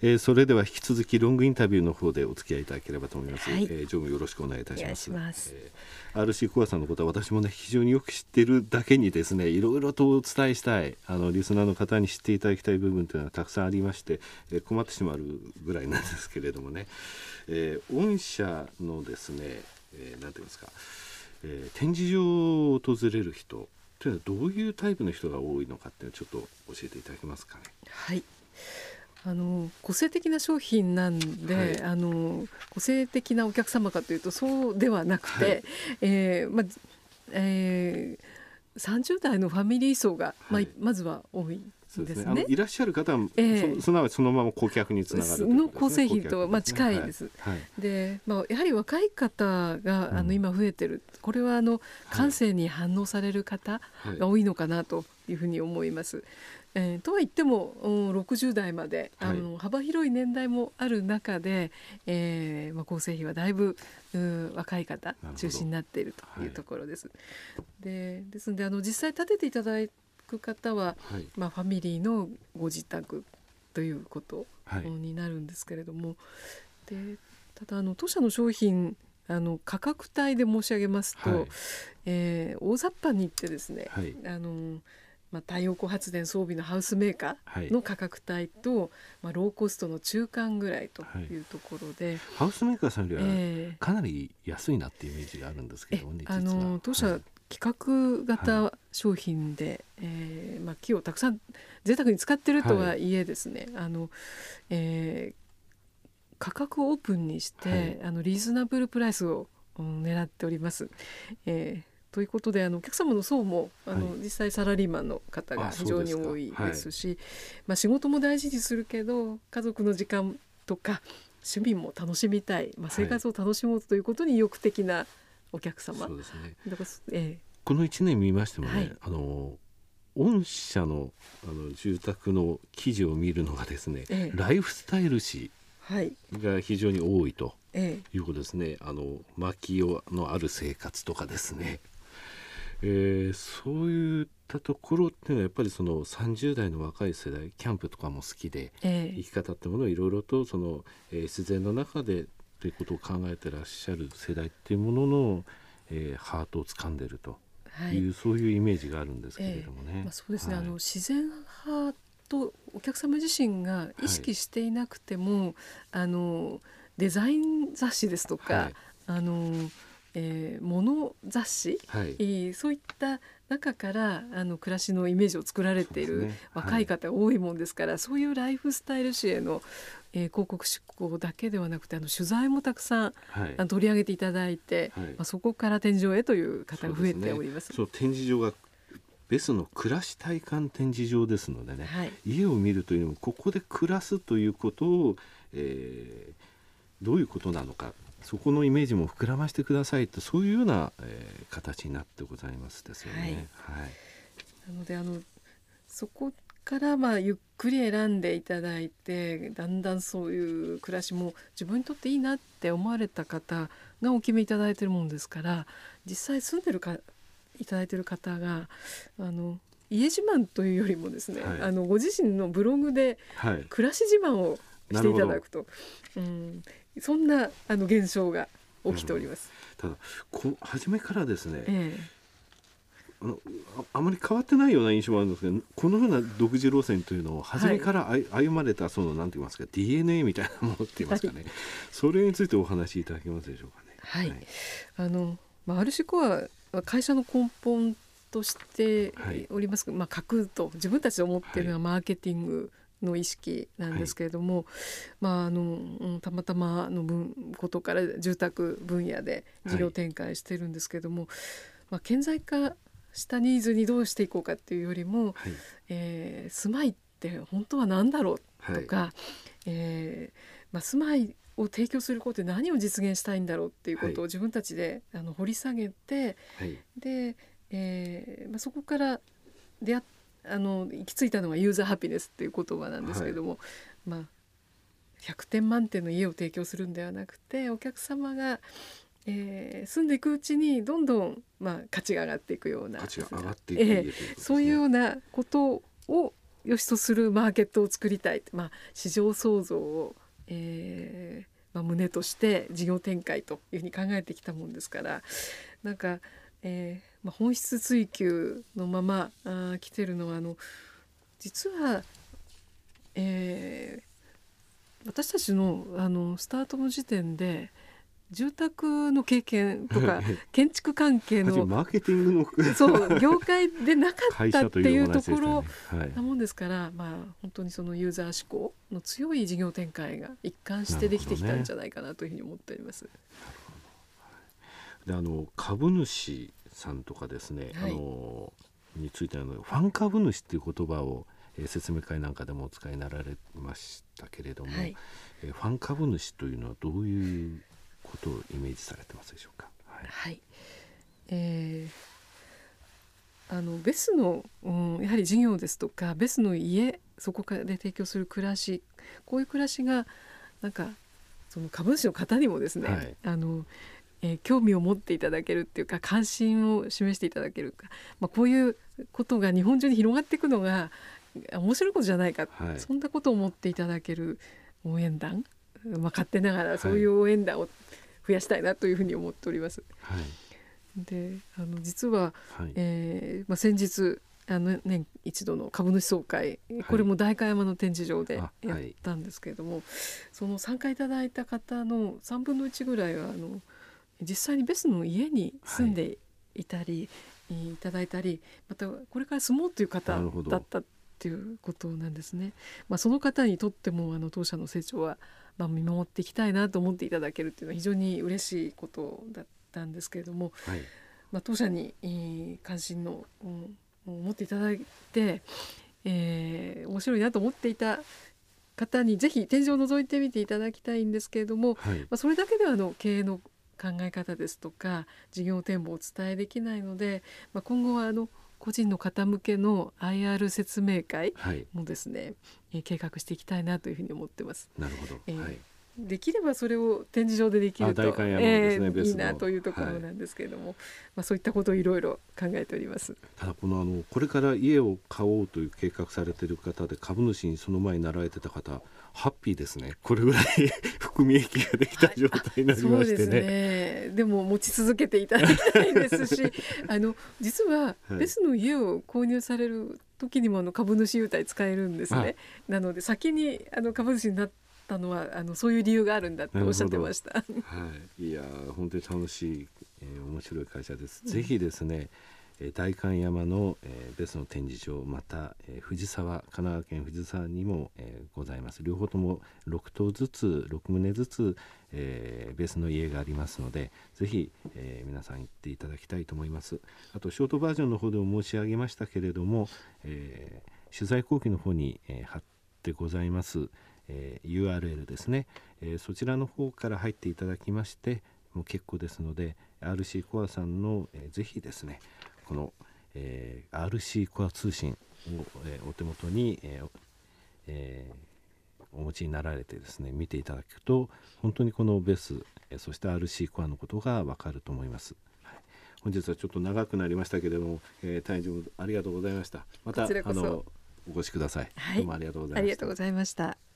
えー、それでは引き続きロングインタビューの方でお付き合いいただければと思います。はい、えー、常務よろしくお願いいたします。ますえー、RC コアさんのことは私もね非常によく知っているだけにですねいろいろとお伝えしたいあのリスナーの方に知っていただきたい部分というのはたくさんありまして、えー、困ってしまうぐらいなんですけれどもね、えー、御社のですね、えー、なんていうんですか、えー、展示場を訪れる人というのはどういうタイプの人が多いのかっていうのをちょっと教えていただけますかね。はいあの個性的な商品なんで、はい、あの個性的なお客様かというとそうではなくて、はい、えー、まえー、30代のファミリー層が、はい、まあ、まずは多いですね。いらっしゃる方は、えー、すなわちそのまま顧客につながる、ね、の構成費と、まあ、近いです。はい、で、まあ、やはり若い方があの今増えてる、これはあの感性に反応される方が多いのかなというふうに思います。えー、とは言っても60代まで、あの幅広い年代もある中で、えーまあ、構成費はだいぶ若い方中心になっているというところです。はい、でですのであの実際立てていただく方は、はい、まあ、ファミリーのご自宅ということになるんですけれども、でただあの当社の商品あの価格帯で申し上げますと、はい、えー、大雑把に言ってですね、はい、あのまあ、太陽光発電装備のハウスメーカーの価格帯と、はい、まあ、ローコストの中間ぐらいとい。うところで、はい、ハウスメーカーさんよりはかなり安いなっていうイメージがあるんですけどね、あの当社、規格型商品で、はい、えー、まあ、木をたくさん贅沢に使ってるとはいえですね、あのえー、価格をオープンにして、あのリーズナブルプライスを、うん、狙っております。えーということであのお客様の層もあの、はい、実際サラリーマンの方が非常に多いですし、はい、まあ、仕事も大事にするけど家族の時間とか趣味も楽しみたい、まあ、生活を楽しもうということに意欲的なお客様、そうですね。だから、ええ、この1年見ましてもね、あの御社のあの住宅の記事を見るのがですね、ええ、ライフスタイル誌が非常に多いということですね、あの薪のある生活とかですねえー、そういったところっていうのはやっぱりその30代の若い世代キャンプとかも好きで、えー、生き方ってものをいろいろとその、えー、自然の中でということを考えてらっしゃる世代っていうものの、えー、ハートを掴んでると。い。う、はい、そういうイメージがあるんですけれどもね。まあ、そうですね、はい、あの自然派とお客様自身が意識していなくても、はい、あのデザイン雑誌ですとか、あのえー、物雑誌、はい、えー、そういった中からあの暮らしのイメージを作られている若い方多いもんですからそう、ねはい、そういうライフスタイル誌への、えー、広告出稿だけではなくてあの取材もたくさん、はい、取り上げていただいて、はい、まあ、そこから展示場へという方が増えております。そう、ね、展示場がベスの暮らし体感展示場ですのでね、はい、家を見るというのもここで暮らすということを、えー、どういうことなのかそこのイメージも膨らましてくださいとそういうような、えー、形になってございますですよね。はい、はい、なのであのそこからまあゆっくり選んでいただいてだんだんそういう暮らしも自分にとっていいなって思われた方がお決めいただいてるもんですから実際住んでるかいただいてる方があの家自慢というよりもですね、はい、あのご自身のブログで暮らし自慢をしていただくと、うん、そんなあの現象が起きております。ただこ初めからですね、ええ、あのあまり変わってないような印象もあるんですけどこのような独自路線というのを初めから歩まれたそのなんて言いますか DNA みたいなものって言いますかね、はい、それについてお話しいただけますでしょうかね。はい、はい、あのまあ、アルシコア会社の根本としております、はい、まあ、書くと自分たちで思っているのはマーケティングの意識なんですけれども、はい、まああのたまたまの分ことから住宅分野で事業展開してるんですけれども、はい、まあ、顕在化したニーズにどうしていこうかっていうよりも、はい、えー、住まいって本当は何だろうとか、はい、えー、まあ、住まいを提供することで何を実現したいんだろうっていうことを自分たちで、あの掘り下げて、で、えーまあ、そこから出会っあの行き着いたのがユーザーハピネスっていう言葉なんですけども、はい、まあ100点満点の家を提供するんではなくてお客様が、えー、住んでいくうちにどんどん、まあ、価値が上がっていくような、価値が上がっていく、ね、えー、そういうようなことを良しとするマーケットを作りたい、まあ、市場創造を、えーまあ、胸として事業展開というふうに考えてきたもんですからなんか、えーまあ、本質追求のままあ来てるのはあの実は、えー、私たちのあのスタートの時点で住宅の経験とか建築関係のマーケティングのそう業界でなかった っていうところなもんですから、まあ本当にそのユーザー志向の強い事業展開が一貫してできてきたんじゃないかなというふうに思っております。であの株主さんとかですね、はい、あのについてのファン株主っていう言葉を、えー、説明会なんかでもお使いになられましたけれども、はい、えー、ファン株主というのはどういうことをイメージされてますでしょうか？はい、はい、えー、あのベスの、うん、やはり事業ですとかベスの家そこで提供する暮らしこういう暮らしがなんかその株主の方にもですね、はい、あのえー、興味を持っていただけるっていうか関心を示していただけるか、まあ、こういうことが日本中に広がっていくのが面白いことじゃないか、はい、そんなことを思っていただける応援団、まあ、勝手ながらそういう応援団を増やしたいなというふうに思っております。はい、であの実は、はい、えー、まあ、先日あの年一度の株主総会、これも代官山の展示場でやったんですけれども、はい、その参加いただいた方の3分の1ぐらいはあの実際にベスの家に住んでいたり、はい、いただいたりまたこれから住もうという方だったっていうことなんですね。まあ、その方にとってもあの当社の成長は、まあ、見守っていきたいなと思っていただけるっていうのは非常に嬉しいことだったんですけれども、はい、まあ、当社に、えー、関心の、うん、持っていただいて、えー、面白いなと思っていた方にぜひ展示を覗いてみていただきたいんですけれども、はい、まあ、それだけではの経営の考え方ですとか事業展望をお伝えできないので、まあ、今後はあの個人の方向けの IR 説明会もですね、はい、計画していきたいなというふうに思ってます。なるほど、えー、はいできればそれを展示場でできると、ねえー、いいなというところなんですけれども、はい、まあ、そういったことをいろいろ考えております。ただこのあのこれから家を買おうという計画されている方で株主にその前になられてた方ハッピーですね。これぐらい 含み益ができた状態になりましてね。はい、ね。でも持ち続けていただきたいですし あの実はベスの家を購入される時にもあの株主優待使えるんですね。なので先にあの株主になったのはあのそういう理由があるんだっておっしゃってました。はい、いや本当に楽しい、えー、面白い会社です。ぜひですね、代官山の、えー、ベスの展示場また、えー、藤沢神奈川県藤沢にも、えー、ございます。両方とも6棟ずつ6棟ずつ、えー、ベースの家がありますのでぜひ、えー、皆さん行っていただきたいと思います。あとショートバージョンの方でも申し上げましたけれども、えー、取材後期の方に、えー、貼ってございます、えー、URL ですね、えー、そちらの方から入っていただきましてもう結構ですので RC コアさんの、えー、ぜひですねこの、えー、RC コア通信を、えー、お手元に、えーえー、お持ちになられてですね見ていただくと本当にこのベス、えー、そして RC コアのことがわかると思います。はい、本日はちょっと長くなりましたけれども、えー、大変ありがとうございました。またあのお越しください、はい、どうもありがとうございました。ありがとうございました。